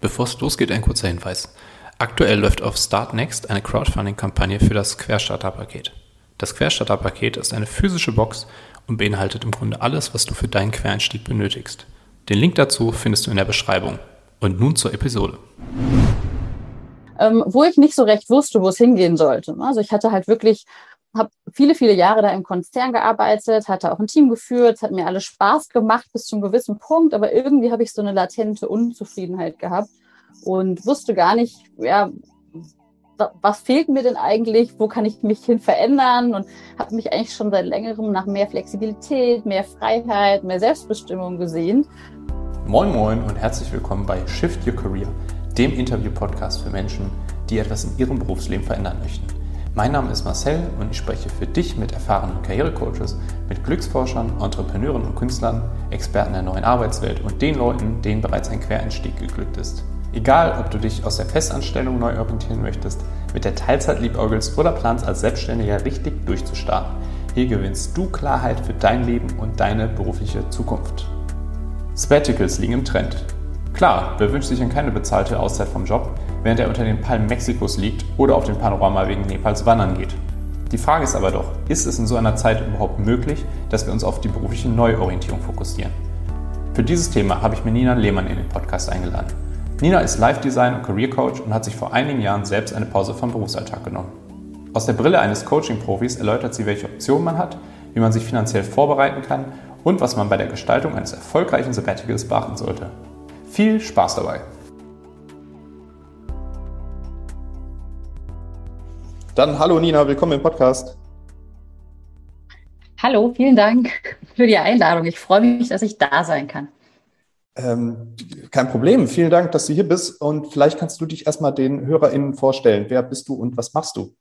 Bevor es losgeht, ein kurzer Hinweis. Aktuell läuft auf Startnext eine Crowdfunding-Kampagne für das Querstarter-Paket. Das Querstarter-Paket ist eine physische Box und beinhaltet im Grunde alles, was du für deinen Quereinstieg benötigst. Den Link dazu findest du in der Beschreibung. Und nun zur Episode. Ähm, wo ich nicht so recht wusste, wo es hingehen sollte. Also ich hatte halt wirklich, habe viele, viele Jahre da im Konzern gearbeitet, hatte auch ein Team geführt, es hat mir alles Spaß gemacht bis zu einem gewissen Punkt, aber irgendwie habe ich so eine latente Unzufriedenheit gehabt und wusste gar nicht, ja, was fehlt mir denn eigentlich, wo kann ich mich hin verändern und habe mich eigentlich schon seit längerem nach mehr Flexibilität, mehr Freiheit, mehr Selbstbestimmung gesehen. Moin Moin und herzlich willkommen bei Shift Your Career, dem Interview-Podcast für Menschen, die etwas in ihrem Berufsleben verändern möchten. Mein Name ist Marcel und ich spreche für dich mit erfahrenen Karrierecoaches, mit Glücksforschern, Entrepreneuren und Künstlern, Experten der neuen Arbeitswelt und den Leuten, denen bereits ein Quereinstieg geglückt ist. Egal, ob du dich aus der Festanstellung neu orientieren möchtest, mit der Teilzeit liebäugelst oder planst als Selbstständiger richtig durchzustarten, hier gewinnst du Klarheit für dein Leben und deine berufliche Zukunft. Sabbaticals liegen im Trend. Klar, wer wünscht sich denn keine bezahlte Auszeit vom Job, während er unter den Palmen Mexikos liegt oder auf dem Panorama wegen Nepals wandern geht? Die Frage ist aber doch, ist es in so einer Zeit überhaupt möglich, dass wir uns auf die berufliche Neuorientierung fokussieren? Für dieses Thema habe ich mir Nina Lehmann in den Podcast eingeladen. Nina ist Live-Design und Career Coach und hat sich vor einigen Jahren selbst eine Pause vom Berufsalltag genommen. Aus der Brille eines Coaching-Profis erläutert sie, welche Optionen man hat, wie man sich finanziell vorbereiten kann und was man bei der Gestaltung eines erfolgreichen Sabbaticals beachten sollte. Viel Spaß dabei! Dann hallo Nina, willkommen im Podcast. Hallo, vielen Dank für die Einladung. Ich freue mich, dass ich da sein kann. Ähm, kein Problem. Vielen Dank, dass du hier bist. Und vielleicht kannst du dich erstmal den HörerInnen vorstellen. Wer bist du und was machst du?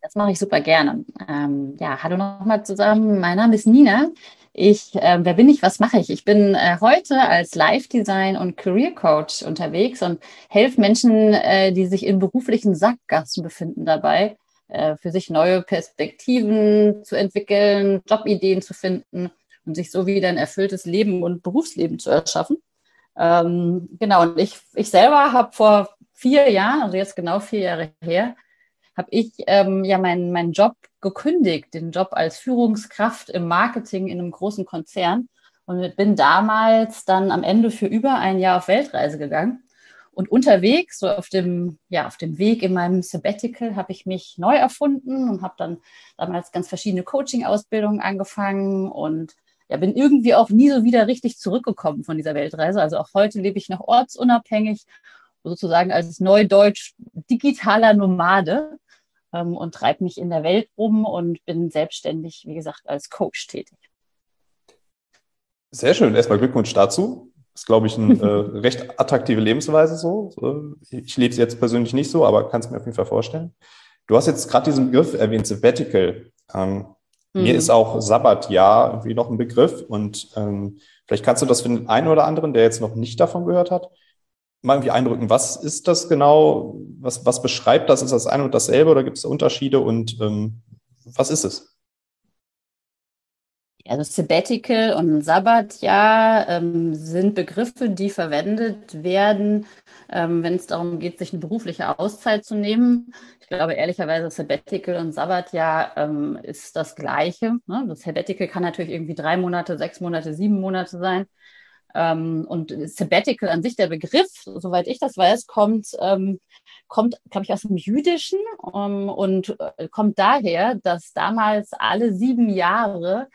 Das mache ich super gerne. Ähm, ja, hallo nochmal zusammen. Mein Name ist Nina. Ich, äh, wer bin ich? Was mache ich? Ich bin äh, heute als Live-Design und Career Coach unterwegs und helfe Menschen, äh, die sich in beruflichen Sackgassen befinden, dabei, äh, für sich neue Perspektiven zu entwickeln, Jobideen zu finden und sich so wieder ein erfülltes Leben und Berufsleben zu erschaffen. Ähm, genau, und ich, ich selber habe vor vier Jahren, also jetzt genau vier Jahre her, habe ich ähm, ja meinen mein Job gekündigt, den Job als Führungskraft im Marketing in einem großen Konzern und bin damals dann am Ende für über ein Jahr auf Weltreise gegangen. Und unterwegs, so auf dem, ja, auf dem Weg in meinem Sabbatical, habe ich mich neu erfunden und habe dann damals ganz verschiedene Coaching-Ausbildungen angefangen und ja, bin irgendwie auch nie so wieder richtig zurückgekommen von dieser Weltreise. Also auch heute lebe ich noch ortsunabhängig, sozusagen als neudeutsch digitaler Nomade ähm, und treibe mich in der Welt rum und bin selbstständig, wie gesagt, als Coach tätig. Sehr schön. Erstmal Glückwunsch dazu. Das ist, glaube ich, eine äh, recht attraktive Lebensweise so. Ich lebe es jetzt persönlich nicht so, aber kann es mir auf jeden Fall vorstellen. Du hast jetzt gerade diesen Begriff erwähnt, Sabbatical. Ähm, Mhm. Mir ist auch Sabbatjahr irgendwie noch ein Begriff und ähm, vielleicht kannst du das für den einen oder anderen, der jetzt noch nicht davon gehört hat, mal irgendwie eindrücken. Was ist das genau? Was, was beschreibt das? Ist das ein und dasselbe oder gibt es Unterschiede und ähm, was ist es? Also Sabbatical und Sabbatjahr ähm, sind Begriffe, die verwendet werden, ähm, wenn es darum geht, sich eine berufliche Auszeit zu nehmen. Ich glaube ehrlicherweise, Sabbatical und Sabbatjahr ähm, ist das Gleiche. Ne? Das Sabbatical kann natürlich irgendwie drei Monate, sechs Monate, sieben Monate sein. Ähm, und Sabbatical an sich, der Begriff, soweit ich das weiß, kommt, ähm, kommt, glaube ich, aus dem Jüdischen ähm, und äh, kommt daher, dass damals alle sieben Jahre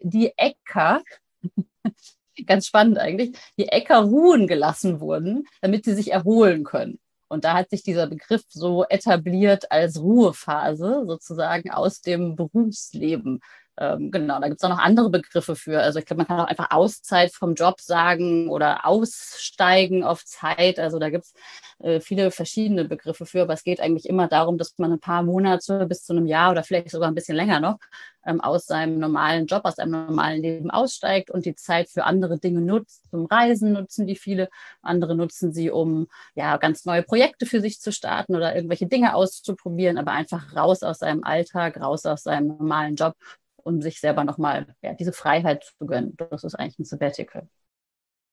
die Äcker, ganz spannend eigentlich, die Äcker ruhen gelassen wurden, damit sie sich erholen können. Und da hat sich dieser Begriff so etabliert als Ruhephase sozusagen aus dem Berufsleben. Ähm, genau, da gibt es auch noch andere Begriffe für. Also ich glaube, man kann auch einfach Auszeit vom Job sagen oder Aussteigen auf Zeit. Also da gibt es äh, viele verschiedene Begriffe für, aber es geht eigentlich immer darum, dass man ein paar Monate bis zu einem Jahr oder vielleicht sogar ein bisschen länger noch ähm, aus seinem normalen Job, aus einem normalen Leben aussteigt und die Zeit für andere Dinge nutzt. Zum Reisen nutzen die viele, andere nutzen sie, um ja ganz neue Projekte für sich zu starten oder irgendwelche Dinge auszuprobieren, aber einfach raus aus seinem Alltag, raus aus seinem normalen Job, um sich selber nochmal ja, diese Freiheit zu gönnen. Das ist eigentlich ein Sabbatical.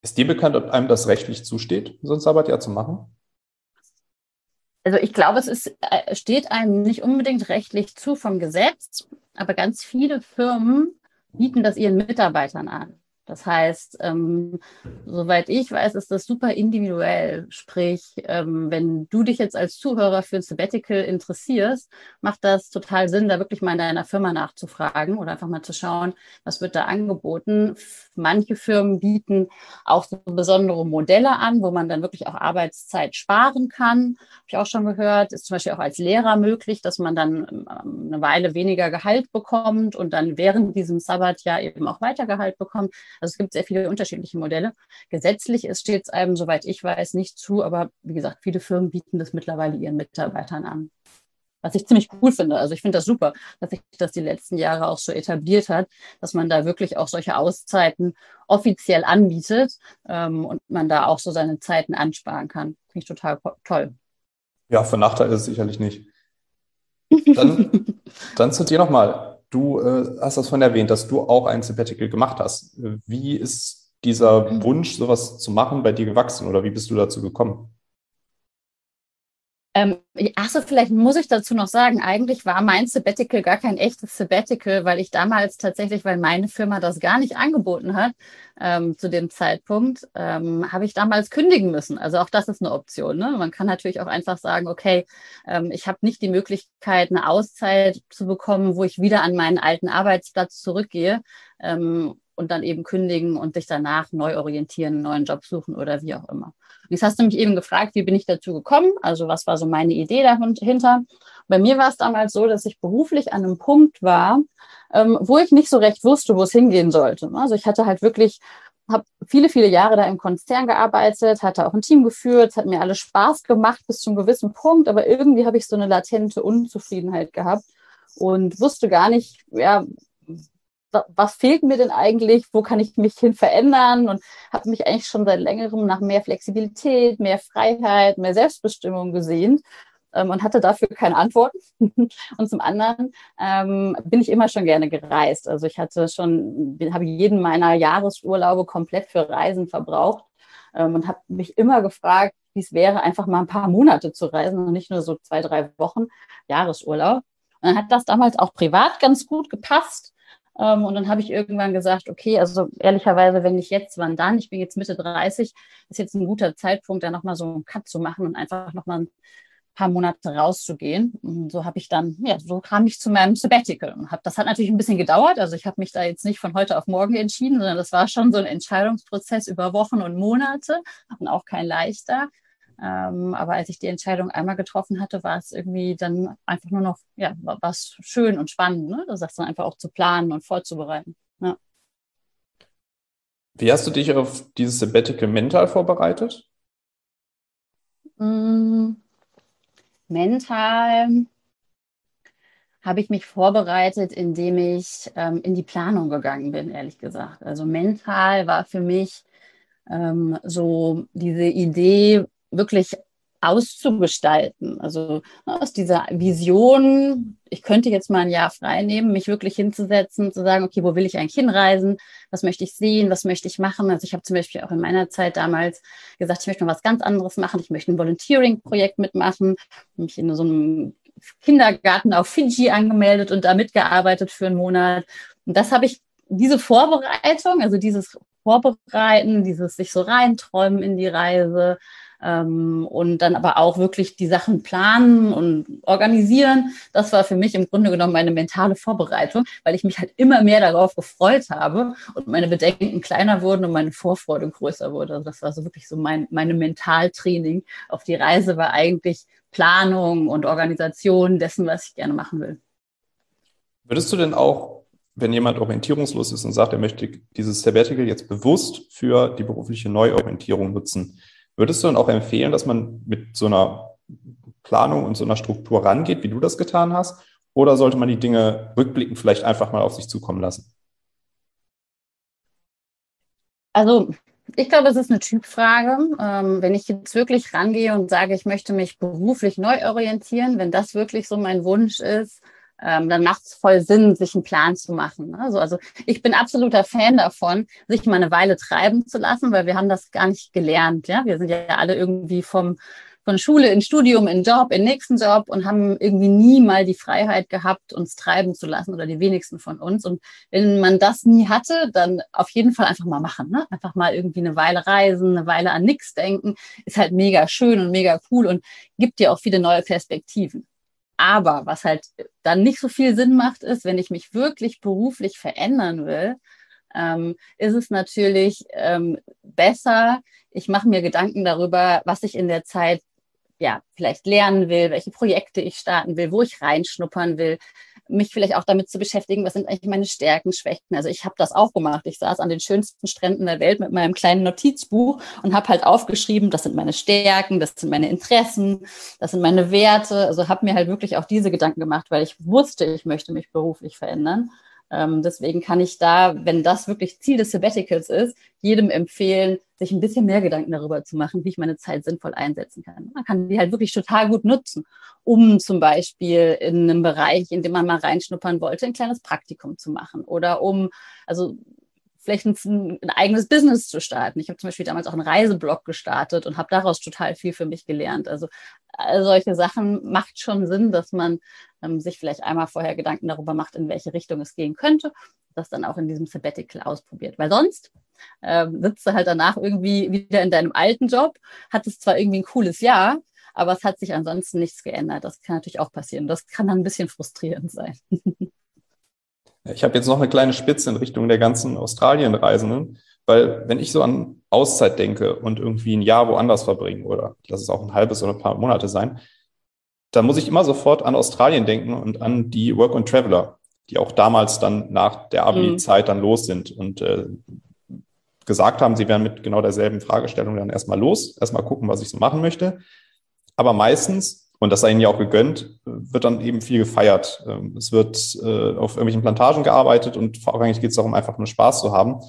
Ist dir bekannt, ob einem das rechtlich zusteht, so ein Sabbatjahr zu machen? Also ich glaube, es ist, äh, steht einem nicht unbedingt rechtlich zu vom Gesetz, aber ganz viele Firmen bieten das ihren Mitarbeitern an. Das heißt, ähm, soweit ich weiß, ist das super individuell. Sprich, ähm, wenn du dich jetzt als Zuhörer für ein Sabbatical interessierst, macht das total Sinn, da wirklich mal in deiner Firma nachzufragen oder einfach mal zu schauen, was wird da angeboten. Manche Firmen bieten auch so besondere Modelle an, wo man dann wirklich auch Arbeitszeit sparen kann. Habe ich auch schon gehört. Ist zum Beispiel auch als Lehrer möglich, dass man dann ähm, eine Weile weniger Gehalt bekommt und dann während diesem Sabbatjahr eben auch weiter Gehalt bekommt. Also es gibt sehr viele unterschiedliche Modelle. Gesetzlich ist steht einem, soweit ich weiß, nicht zu, aber wie gesagt, viele Firmen bieten das mittlerweile ihren Mitarbeitern an. Was ich ziemlich cool finde. Also ich finde das super, dass sich das die letzten Jahre auch so etabliert hat, dass man da wirklich auch solche Auszeiten offiziell anbietet ähm, und man da auch so seine Zeiten ansparen kann. Finde ich total toll. Ja, für Nachteil ist es sicherlich nicht. Dann, dann zu dir nochmal. Du äh, hast das von erwähnt, dass du auch ein Sabbatical gemacht hast. Wie ist dieser mhm. Wunsch, sowas zu machen, bei dir gewachsen oder wie bist du dazu gekommen? Ähm, achso, vielleicht muss ich dazu noch sagen, eigentlich war mein Sabbatical gar kein echtes Sabbatical, weil ich damals tatsächlich, weil meine Firma das gar nicht angeboten hat, ähm, zu dem Zeitpunkt, ähm, habe ich damals kündigen müssen. Also auch das ist eine Option. Ne? Man kann natürlich auch einfach sagen, okay, ähm, ich habe nicht die Möglichkeit, eine Auszeit zu bekommen, wo ich wieder an meinen alten Arbeitsplatz zurückgehe. Ähm, und dann eben kündigen und sich danach neu orientieren, einen neuen Job suchen oder wie auch immer. Und jetzt hast du mich eben gefragt, wie bin ich dazu gekommen? Also was war so meine Idee dahinter? Bei mir war es damals so, dass ich beruflich an einem Punkt war, ähm, wo ich nicht so recht wusste, wo es hingehen sollte. Also ich hatte halt wirklich habe viele, viele Jahre da im Konzern gearbeitet, hatte auch ein Team geführt, hat mir alles Spaß gemacht bis zu einem gewissen Punkt, aber irgendwie habe ich so eine latente Unzufriedenheit gehabt und wusste gar nicht, ja, was fehlt mir denn eigentlich, wo kann ich mich hin verändern und habe mich eigentlich schon seit längerem nach mehr Flexibilität, mehr Freiheit, mehr Selbstbestimmung gesehen ähm, und hatte dafür keine Antworten. und zum anderen ähm, bin ich immer schon gerne gereist. Also ich hatte schon, habe jeden meiner Jahresurlaube komplett für Reisen verbraucht ähm, und habe mich immer gefragt, wie es wäre, einfach mal ein paar Monate zu reisen und nicht nur so zwei, drei Wochen Jahresurlaub. Und dann hat das damals auch privat ganz gut gepasst. Ähm, und dann habe ich irgendwann gesagt, okay, also ehrlicherweise, wenn nicht jetzt, wann dann? Ich bin jetzt Mitte 30, ist jetzt ein guter Zeitpunkt, da nochmal so einen Cut zu machen und einfach nochmal ein paar Monate rauszugehen. Und so habe ich dann, ja, so kam ich zu meinem Sabbatical. Und hab, das hat natürlich ein bisschen gedauert. Also ich habe mich da jetzt nicht von heute auf morgen entschieden, sondern das war schon so ein Entscheidungsprozess über Wochen und Monate und auch kein leichter. Ähm, aber als ich die Entscheidung einmal getroffen hatte, war es irgendwie dann einfach nur noch, ja, was schön und spannend, ne? Das dann einfach auch zu planen und vorzubereiten. Ja. Wie hast du dich auf dieses Sabbatical mental vorbereitet? Mm, mental habe ich mich vorbereitet, indem ich ähm, in die Planung gegangen bin, ehrlich gesagt. Also mental war für mich ähm, so diese Idee, wirklich auszugestalten. Also ne, aus dieser Vision, ich könnte jetzt mal ein Jahr frei nehmen, mich wirklich hinzusetzen, zu sagen, okay, wo will ich eigentlich hinreisen? Was möchte ich sehen? Was möchte ich machen? Also ich habe zum Beispiel auch in meiner Zeit damals gesagt, ich möchte mal was ganz anderes machen. Ich möchte ein Volunteering-Projekt mitmachen, mich in so einem Kindergarten auf Fiji angemeldet und da mitgearbeitet für einen Monat. Und das habe ich, diese Vorbereitung, also dieses Vorbereiten, dieses sich so reinträumen in die Reise, ähm, und dann aber auch wirklich die Sachen planen und organisieren. Das war für mich im Grunde genommen meine mentale Vorbereitung, weil ich mich halt immer mehr darauf gefreut habe und meine Bedenken kleiner wurden und meine Vorfreude größer wurde. Also das war so wirklich so mein meine Mentaltraining auf die Reise war eigentlich Planung und Organisation dessen, was ich gerne machen will. Würdest du denn auch, wenn jemand orientierungslos ist und sagt, er möchte dieses Sabbatical jetzt bewusst für die berufliche Neuorientierung nutzen, Würdest du dann auch empfehlen, dass man mit so einer Planung und so einer Struktur rangeht, wie du das getan hast? Oder sollte man die Dinge rückblickend vielleicht einfach mal auf sich zukommen lassen? Also ich glaube, es ist eine Typfrage. Ähm, wenn ich jetzt wirklich rangehe und sage, ich möchte mich beruflich neu orientieren, wenn das wirklich so mein Wunsch ist, ähm, dann macht es voll Sinn, sich einen Plan zu machen. Ne? Also, also ich bin absoluter Fan davon, sich mal eine Weile treiben zu lassen, weil wir haben das gar nicht gelernt. Ja, wir sind ja alle irgendwie vom von Schule in Studium, in Job, in nächsten Job und haben irgendwie nie mal die Freiheit gehabt, uns treiben zu lassen oder die wenigsten von uns. Und wenn man das nie hatte, dann auf jeden Fall einfach mal machen. Ne? Einfach mal irgendwie eine Weile reisen, eine Weile an nichts denken. Ist halt mega schön und mega cool und gibt dir auch viele neue Perspektiven. Aber was halt dann nicht so viel Sinn macht, ist, wenn ich mich wirklich beruflich verändern will, ähm, ist es natürlich ähm, besser, ich mache mir Gedanken darüber, was ich in der Zeit ja, vielleicht lernen will, welche Projekte ich starten will, wo ich reinschnuppern will, mich vielleicht auch damit zu beschäftigen, was sind eigentlich meine Stärken, Schwächen. Also ich habe das auch gemacht. Ich saß an den schönsten Stränden der Welt mit meinem kleinen Notizbuch und habe halt aufgeschrieben, das sind meine Stärken, das sind meine Interessen, das sind meine Werte. Also habe mir halt wirklich auch diese Gedanken gemacht, weil ich wusste, ich möchte mich beruflich verändern. Ähm, deswegen kann ich da, wenn das wirklich Ziel des Sabbaticals ist, jedem empfehlen, sich ein bisschen mehr Gedanken darüber zu machen, wie ich meine Zeit sinnvoll einsetzen kann. Man kann die halt wirklich total gut nutzen, um zum Beispiel in einem Bereich, in dem man mal reinschnuppern wollte, ein kleines Praktikum zu machen oder um, also vielleicht ein, ein, eigenes Business zu starten. Ich habe zum Beispiel damals auch einen Reiseblog gestartet und habe daraus total viel für mich gelernt. Also solche Sachen macht schon Sinn, dass man ähm, sich vielleicht einmal vorher Gedanken darüber macht, in welche Richtung es gehen könnte, das dann auch in diesem Sabbatical ausprobiert. Weil sonst ähm, sitzt du halt danach irgendwie wieder in deinem alten Job, hattest zwar irgendwie ein cooles Jahr, aber es hat sich ansonsten nichts geändert. Das kann natürlich auch passieren. Das kann dann ein bisschen frustrierend sein. Ich habe jetzt noch eine kleine Spitze in Richtung der ganzen Australien-Reisenden, weil wenn ich so an Auszeit denke und irgendwie ein Jahr woanders verbringen oder lass es auch ein halbes oder ein paar Monate sein, dann muss ich immer sofort an Australien denken und an die Work and Traveler, die auch damals dann nach der Abi-Zeit dann los sind und äh, gesagt haben, sie wären mit genau derselben Fragestellung dann erstmal los, erstmal gucken, was ich so machen möchte. Aber meistens und das sei ihnen ja auch gegönnt, wird dann eben viel gefeiert. Ähm, es wird äh, auf irgendwelchen Plantagen gearbeitet und vorrangig geht es darum, einfach nur Spaß zu haben.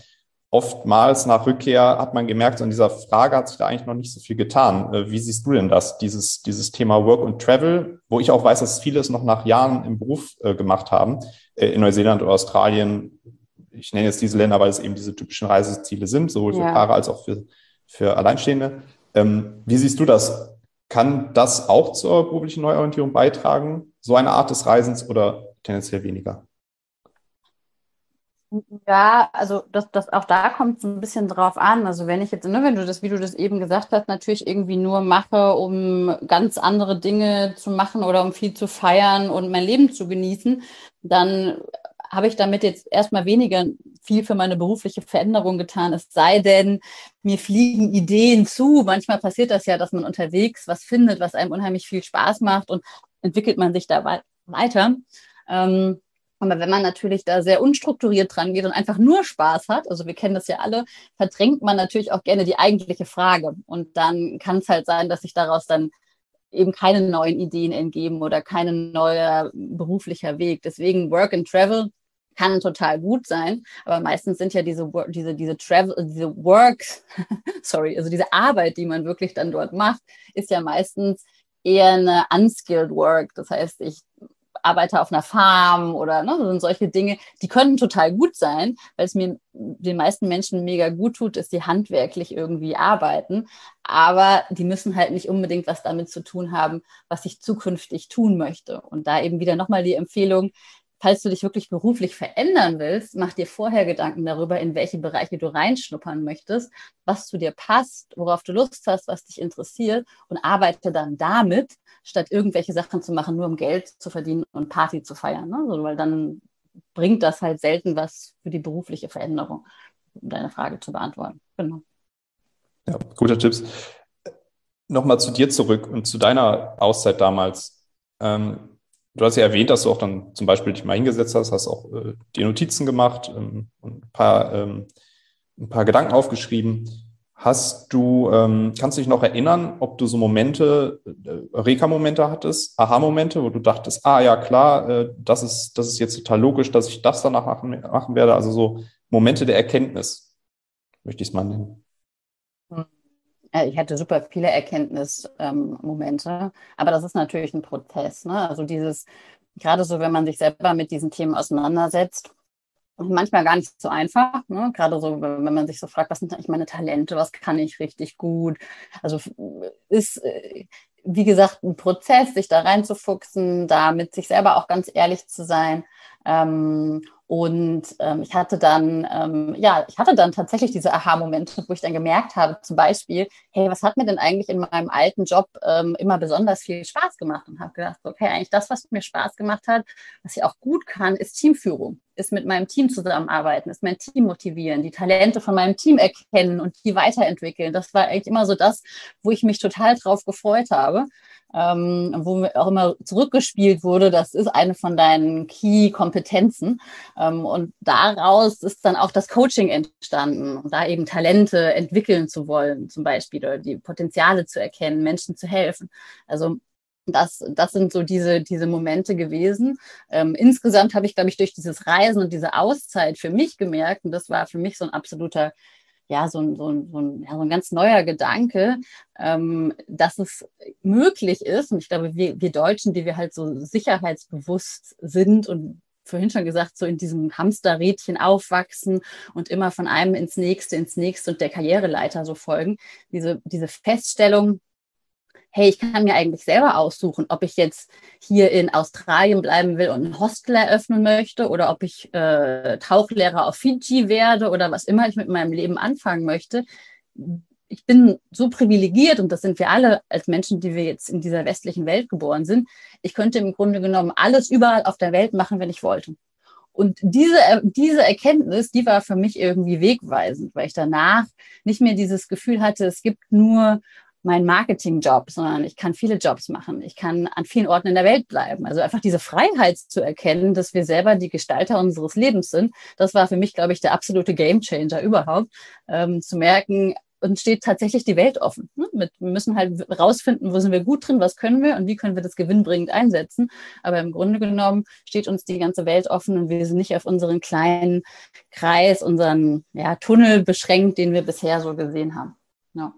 Oftmals nach Rückkehr hat man gemerkt, an dieser Frage hat sich da eigentlich noch nicht so viel getan. Äh, wie siehst du denn das, dieses, dieses Thema Work und Travel, wo ich auch weiß, dass viele es noch nach Jahren im Beruf äh, gemacht haben, in Neuseeland oder Australien. Ich nenne jetzt diese Länder, weil es eben diese typischen Reiseziele sind, sowohl für ja. Paare als auch für, für Alleinstehende. Ähm, wie siehst du das? Kann das auch zur beruflichen Neuorientierung beitragen, so eine Art des Reisens oder tendenziell weniger? Ja, also das, das auch da kommt es ein bisschen drauf an. Also wenn ich jetzt, ne, wenn du das, wie du das eben gesagt hast, natürlich irgendwie nur mache, um ganz andere Dinge zu machen oder um viel zu feiern und mein Leben zu genießen, dann habe ich damit jetzt erstmal weniger viel für meine berufliche Veränderung getan. Es sei denn, mir fliegen Ideen zu. Manchmal passiert das ja, dass man unterwegs was findet, was einem unheimlich viel Spaß macht und entwickelt man sich da weiter. Ähm, aber wenn man natürlich da sehr unstrukturiert dran geht und einfach nur Spaß hat, also wir kennen das ja alle, verdrängt man natürlich auch gerne die eigentliche Frage. Und dann kann es halt sein, dass sich daraus dann eben keine neuen Ideen entgeben oder kein neuer beruflicher Weg. Deswegen Work and Travel kann total gut sein, aber meistens sind ja diese, diese, diese Travel, diese Work, sorry, also diese Arbeit, die man wirklich dann dort macht, ist ja meistens eher eine unskilled Work. Das heißt, ich arbeite auf einer Farm oder ne, sind solche Dinge, die können total gut sein, weil es mir den meisten Menschen mega gut tut, dass die handwerklich irgendwie arbeiten. Aber die müssen halt nicht unbedingt was damit zu tun haben, was ich zukünftig tun möchte. Und da eben wieder nochmal die Empfehlung, falls du dich wirklich beruflich verändern willst, mach dir vorher Gedanken darüber, in welche Bereiche du reinschnuppern möchtest, was zu dir passt, worauf du Lust hast, was dich interessiert und arbeite dann damit, statt irgendwelche Sachen zu machen, nur um Geld zu verdienen und Party zu feiern. Ne? So, weil dann bringt das halt selten was für die berufliche Veränderung, um deine Frage zu beantworten. Genau. Ja, guter Tipps. Nochmal zu dir zurück und zu deiner Auszeit damals. Ähm, Du hast ja erwähnt, dass du auch dann zum Beispiel dich mal hingesetzt hast, hast auch äh, die Notizen gemacht ähm, und ein paar, ähm, ein paar Gedanken aufgeschrieben. Hast du, ähm, kannst du dich noch erinnern, ob du so Momente, äh, Reka-Momente hattest, Aha-Momente, wo du dachtest, ah ja, klar, äh, das, ist, das ist jetzt total logisch, dass ich das danach machen, machen werde. Also so Momente der Erkenntnis, möchte ich es mal nennen. Ich hatte super viele Erkenntnismomente, aber das ist natürlich ein Prozess. Ne? Also dieses, gerade so, wenn man sich selber mit diesen Themen auseinandersetzt, manchmal gar nicht so einfach. Ne? Gerade so, wenn man sich so fragt, was sind eigentlich meine Talente, was kann ich richtig gut. Also ist, äh, wie gesagt, ein Prozess, sich da reinzufuchsen, da mit sich selber auch ganz ehrlich zu sein. Ähm, und ähm, ich hatte dann, ähm, ja, ich hatte dann tatsächlich diese Aha-Momente, wo ich dann gemerkt habe, zum Beispiel, hey, was hat mir denn eigentlich in meinem alten Job ähm, immer besonders viel Spaß gemacht? Und habe gedacht, okay, eigentlich das, was mir Spaß gemacht hat, was ich auch gut kann, ist Teamführung, ist mit meinem Team zusammenarbeiten, ist mein Team motivieren, die Talente von meinem Team erkennen und die weiterentwickeln. Das war eigentlich immer so das, wo ich mich total drauf gefreut habe ähm, wo mir auch immer zurückgespielt wurde, das ist eine von deinen Key-Kompetenzen. Ähm, und daraus ist dann auch das Coaching entstanden, da eben Talente entwickeln zu wollen, zum Beispiel, oder die Potenziale zu erkennen, Menschen zu helfen. Also das, das sind so diese, diese Momente gewesen. Ähm, insgesamt habe ich, glaube ich, durch dieses Reisen und diese Auszeit für mich gemerkt, und das war für mich so ein absoluter ja, so ein, so ein, so ein, ja, so ein ganz neuer Gedanke, ähm, dass es möglich ist. Und ich glaube, wir, wir Deutschen, die wir halt so sicherheitsbewusst sind und vorhin schon gesagt, so in diesem Hamsterrädchen aufwachsen und immer von einem ins nächste, ins nächste und der Karriereleiter so folgen. Diese, diese Feststellung, hey, ich kann mir eigentlich selber aussuchen, ob ich jetzt hier in Australien bleiben will und ein Hostel eröffnen möchte oder ob ich äh, Tauchlehrer auf Fiji werde oder was immer ich mit meinem Leben anfangen möchte. Ich bin so privilegiert und das sind wir alle als Menschen, die wir jetzt in dieser westlichen Welt geboren sind. Ich könnte im Grunde genommen alles überall auf der Welt machen, wenn ich wollte. Und diese, diese Erkenntnis, die war für mich irgendwie wegweisend, weil ich danach nicht mehr dieses Gefühl hatte, es gibt nur mein Marketingjob, sondern ich kann viele Jobs machen. Ich kann an vielen Orten in der Welt bleiben. Also einfach diese Freiheit zu erkennen, dass wir selber die Gestalter unseres Lebens sind, das war für mich, glaube ich, der absolute Gamechanger überhaupt, ähm, zu merken, uns steht tatsächlich die Welt offen. Ne? Wir müssen halt rausfinden, wo sind wir gut drin, was können wir und wie können wir das gewinnbringend einsetzen. Aber im Grunde genommen steht uns die ganze Welt offen und wir sind nicht auf unseren kleinen Kreis, unseren ja, Tunnel beschränkt, den wir bisher so gesehen haben. Ja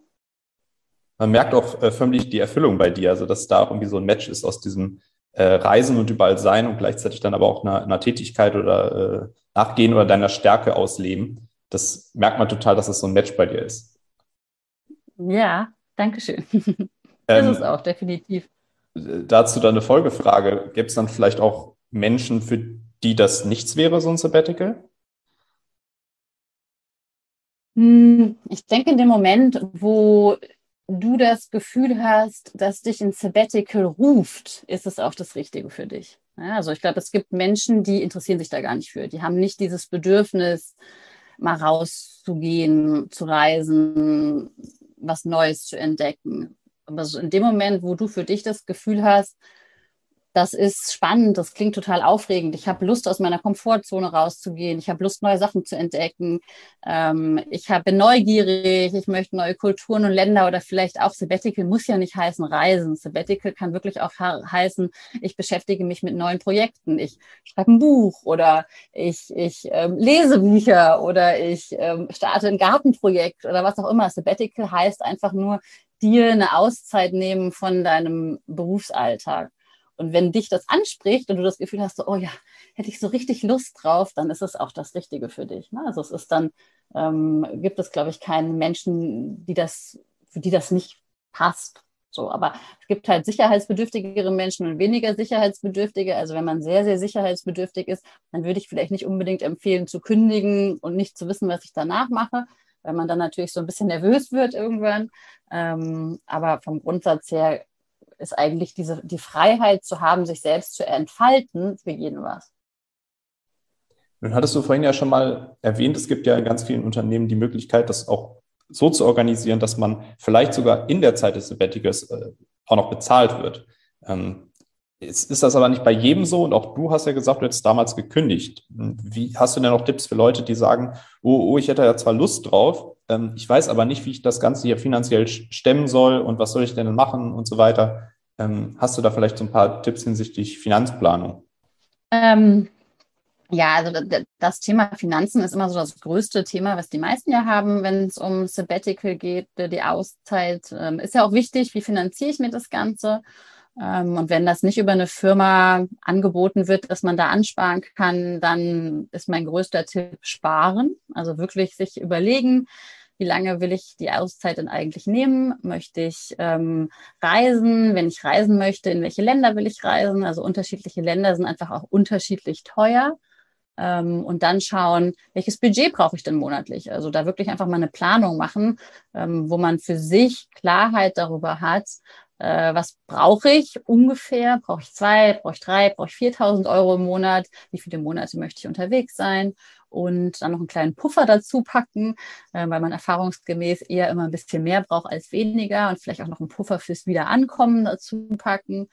man merkt auch äh, förmlich die Erfüllung bei dir, also dass da auch irgendwie so ein Match ist aus diesem äh, Reisen und überall sein und gleichzeitig dann aber auch einer, einer Tätigkeit oder äh, nachgehen oder deiner Stärke ausleben. Das merkt man total, dass das so ein Match bei dir ist. Ja, danke schön. das ähm, ist auch definitiv. Dazu dann eine Folgefrage. Gibt es dann vielleicht auch Menschen, für die das nichts wäre, so ein Sabbatical? Hm, ich denke, in dem Moment, wo du das Gefühl hast, dass dich ein Sabbatical ruft, ist es auch das Richtige für dich. Ja, also ich glaube, es gibt Menschen, die interessieren sich da gar nicht für. Die haben nicht dieses Bedürfnis, mal rauszugehen, zu reisen, was Neues zu entdecken. Aber so in dem Moment, wo du für dich das Gefühl hast, das ist spannend, das klingt total aufregend. Ich habe Lust, aus meiner Komfortzone rauszugehen. Ich habe Lust, neue Sachen zu entdecken. Ähm, ich hab, bin neugierig, ich möchte neue Kulturen und Länder oder vielleicht auch Sabbatical muss ja nicht heißen Reisen. Sabbatical kann wirklich auch heißen, ich beschäftige mich mit neuen Projekten. Ich schreibe ein Buch oder ich, ich ähm, lese Bücher oder ich ähm, starte ein Gartenprojekt oder was auch immer. Sabbatical heißt einfach nur, dir eine Auszeit nehmen von deinem Berufsalltag. Und wenn dich das anspricht und du das Gefühl hast, so, oh ja, hätte ich so richtig Lust drauf, dann ist es auch das Richtige für dich. Ne? Also es ist dann, ähm, gibt es, glaube ich, keinen Menschen, die das, für die das nicht passt. So, aber es gibt halt sicherheitsbedürftigere Menschen und weniger sicherheitsbedürftige. Also wenn man sehr, sehr sicherheitsbedürftig ist, dann würde ich vielleicht nicht unbedingt empfehlen, zu kündigen und nicht zu wissen, was ich danach mache, weil man dann natürlich so ein bisschen nervös wird irgendwann. Ähm, aber vom Grundsatz her ist eigentlich diese, die Freiheit zu haben, sich selbst zu entfalten, für jeden was. Nun hattest du vorhin ja schon mal erwähnt, es gibt ja in ganz vielen Unternehmen die Möglichkeit, das auch so zu organisieren, dass man vielleicht sogar in der Zeit des Sabbaticals äh, auch noch bezahlt wird. Ähm, Jetzt ist das aber nicht bei jedem so und auch du hast ja gesagt, du hättest damals gekündigt. Wie hast du denn noch Tipps für Leute, die sagen, oh, oh ich hätte ja zwar Lust drauf, ähm, ich weiß aber nicht, wie ich das Ganze hier finanziell stemmen soll und was soll ich denn machen und so weiter. Ähm, hast du da vielleicht so ein paar Tipps hinsichtlich Finanzplanung? Ähm, Ja, also das Thema Finanzen ist immer so das größte Thema, was die meisten ja haben, wenn es um Sabbatical geht, die Auszeit. Ähm, ist ja auch wichtig, wie finanziere ich mir das Ganze? Ähm, und wenn das nicht über eine Firma angeboten wird, dass man da ansparen kann, dann ist mein größter Tipp sparen. Also wirklich sich überlegen, wie lange will ich die Auszeit denn eigentlich nehmen? Möchte ich ähm, reisen? Wenn ich reisen möchte, in welche Länder will ich reisen? Also unterschiedliche Länder sind einfach auch unterschiedlich teuer. Ähm, und dann schauen, welches Budget brauche ich denn monatlich? Also da wirklich einfach mal eine Planung machen, ähm, wo man für sich Klarheit darüber hat, äh, was brauche ich ungefähr? Brauche ich zwei, brauche ich drei, brauche ich 4.000 Euro im Monat? Wie viele Monate möchte ich unterwegs sein? Und dann noch einen kleinen Puffer dazu packen, äh, weil man erfahrungsgemäß eher immer ein bisschen mehr braucht als weniger und vielleicht auch noch einen Puffer fürs Wiederankommen dazu packen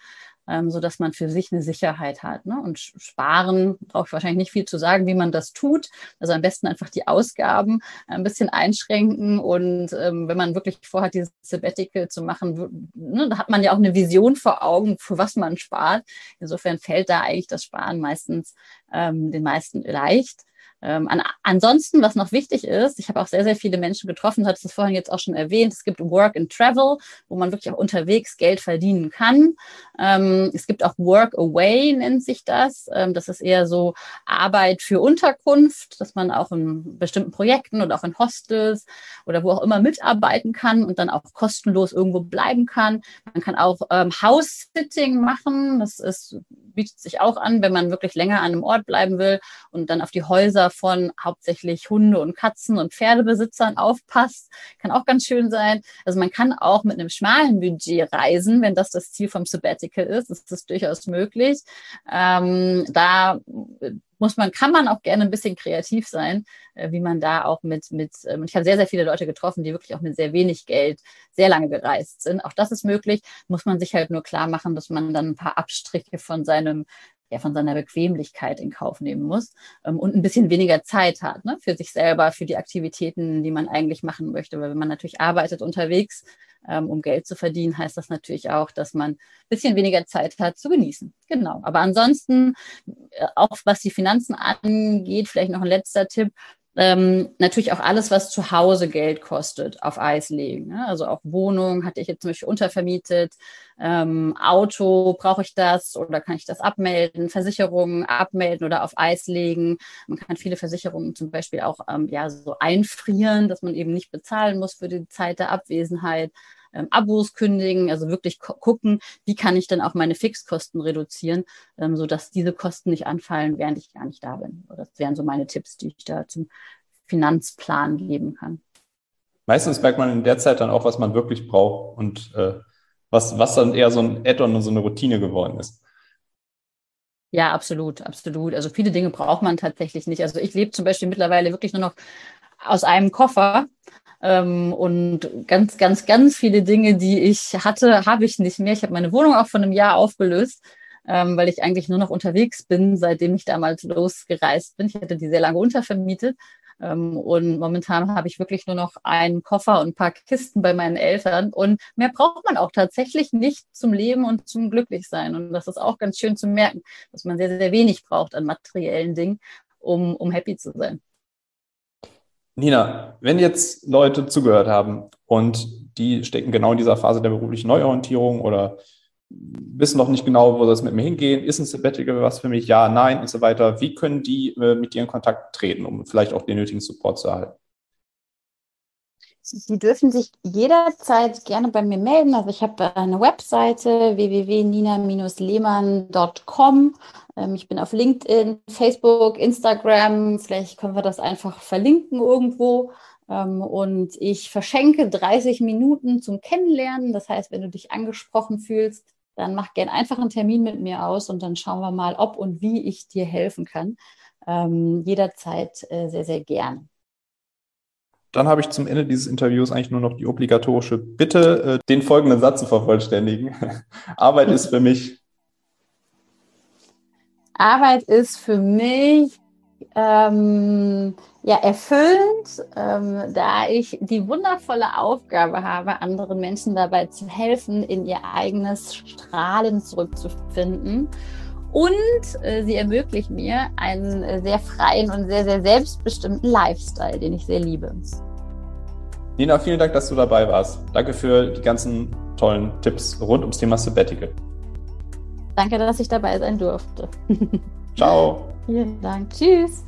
ähm, so dass man für sich eine Sicherheit hat. Ne? Und sparen brauche ich wahrscheinlich nicht viel zu sagen, wie man das tut. Also am besten einfach die Ausgaben ein bisschen einschränken und ähm, wenn man wirklich vorhat, dieses Sabbatical zu machen, ne, hat man ja auch eine Vision vor Augen, für was man spart. Insofern fällt da eigentlich das Sparen meistens ähm, den meisten leicht. Ähm, an, ansonsten, was noch wichtig ist, ich habe auch sehr, sehr viele Menschen getroffen, hat es vorhin jetzt auch schon erwähnt, es gibt Work and Travel, wo man wirklich auch unterwegs Geld verdienen kann. Ähm, es gibt auch Work Away, nennt sich das. Ähm, das ist eher so Arbeit für Unterkunft, dass man auch in bestimmten Projekten oder auch in Hostels oder wo auch immer mitarbeiten kann und dann auch kostenlos irgendwo bleiben kann. Man kann auch ähm, House-Sitting machen. Das ist, bietet sich auch an, wenn man wirklich länger an einem Ort bleiben will und dann auf die Häuser von hauptsächlich Hunde- und Katzen- und Pferdebesitzern aufpasst. Kann auch ganz schön sein. Also man kann auch mit einem schmalen Budget reisen, wenn das das Ziel vom Sabbatical ist. Das ist durchaus möglich. Ähm, da muss man, kann man auch gerne ein bisschen kreativ sein, äh, wie man da auch mit, mit, ähm, ich habe sehr, sehr viele Leute getroffen, die wirklich auch mit sehr wenig Geld sehr lange gereist sind. Auch das ist möglich, muss man sich halt nur klar machen, dass man dann ein paar Abstriche von seinem ja, von seiner Bequemlichkeit in Kauf nehmen muss ähm, und ein bisschen weniger Zeit hat ne, für sich selber, für die Aktivitäten, die man eigentlich machen möchte. Weil wenn man natürlich arbeitet unterwegs, ähm, um Geld zu verdienen, heißt das natürlich auch, dass man ein bisschen weniger Zeit hat zu genießen. Genau. Aber ansonsten, äh, auch was die Finanzen angeht, vielleicht noch ein letzter Tipp, ähm, natürlich auch alles, was zu Hause Geld kostet, auf Eis legen. Ne? Also auch Wohnung hatte ich jetzt zum Beispiel untervermietet, ähm, Auto, brauche ich das oder kann ich das abmelden, Versicherungen abmelden oder auf Eis legen. Man kann viele Versicherungen zum Beispiel auch ähm, ja so einfrieren, dass man eben nicht bezahlen muss für die Zeit der Abwesenheit ähm, Abos kündigen, also wirklich gucken, wie kann ich dann auch meine Fixkosten reduzieren, ähm, sodass diese Kosten nicht anfallen, während ich gar nicht da bin. Das wären so meine Tipps, die ich da zum Finanzplan geben kann. Meistens merkt man in der Zeit dann auch, was man wirklich braucht und äh, was, was dann eher so ein Add-on und so eine Routine geworden ist. Ja, absolut, absolut. Also viele Dinge braucht man tatsächlich nicht. Also ich lebe zum Beispiel mittlerweile wirklich nur noch aus einem Koffer. Ähm, und ganz, ganz, ganz viele Dinge, die ich hatte, habe ich nicht mehr. Ich habe meine Wohnung auch von einem Jahr aufgelöst, ähm, weil ich eigentlich nur noch unterwegs bin, seitdem ich damals losgereist bin. Ich hatte die sehr lange untervermietet. Ähm, und momentan habe ich wirklich nur noch einen Koffer und ein paar Kisten bei meinen Eltern. Und mehr braucht man auch tatsächlich nicht zum Leben und zum Glücklichsein. Und das ist auch ganz schön zu merken, dass man sehr, sehr wenig braucht an materiellen Dingen, um, um happy zu sein. Nina, wenn jetzt Leute zugehört haben und die stecken genau in dieser Phase der beruflichen Neuorientierung oder wissen noch nicht genau, wo das mit mir hingehen, ist ein Sabbatical was für mich, ja, nein und so weiter, wie können die äh, mit dir in Kontakt treten, um vielleicht auch den nötigen Support zu erhalten? Sie dürfen sich jederzeit gerne bei mir melden. Also ich habe eine Webseite www.nina-lehmann.com. Ähm, ich bin auf LinkedIn, Facebook, Instagram. Vielleicht können wir das einfach verlinken irgendwo. Ähm, und ich verschenke 30 Minuten zum Kennenlernen. Das heißt, wenn du dich angesprochen fühlst, dann mach gern einfach einen Termin mit mir aus und dann schauen wir mal, ob und wie ich dir helfen kann. Ähm, jederzeit äh, sehr, sehr gerne. Dann habe ich zum Ende dieses Interviews eigentlich nur noch die obligatorische Bitte, äh, den folgenden Satz zu vervollständigen. Arbeit ist für mich. Arbeit ist für mich ähm, ja erfüllend, ähm, da ich die wundervolle Aufgabe habe, anderen Menschen dabei zu helfen, in ihr eigenes Strahlen zurückzufinden Und äh, sie ermöglicht mir einen äh, sehr freien und sehr, sehr selbstbestimmten Lifestyle, den ich sehr liebe. Nina, vielen Dank, dass du dabei warst. Danke für die ganzen tollen Tipps rund ums Thema Sabbatical. Danke, dass ich dabei sein durfte. Ciao. Vielen Dank. Tschüss.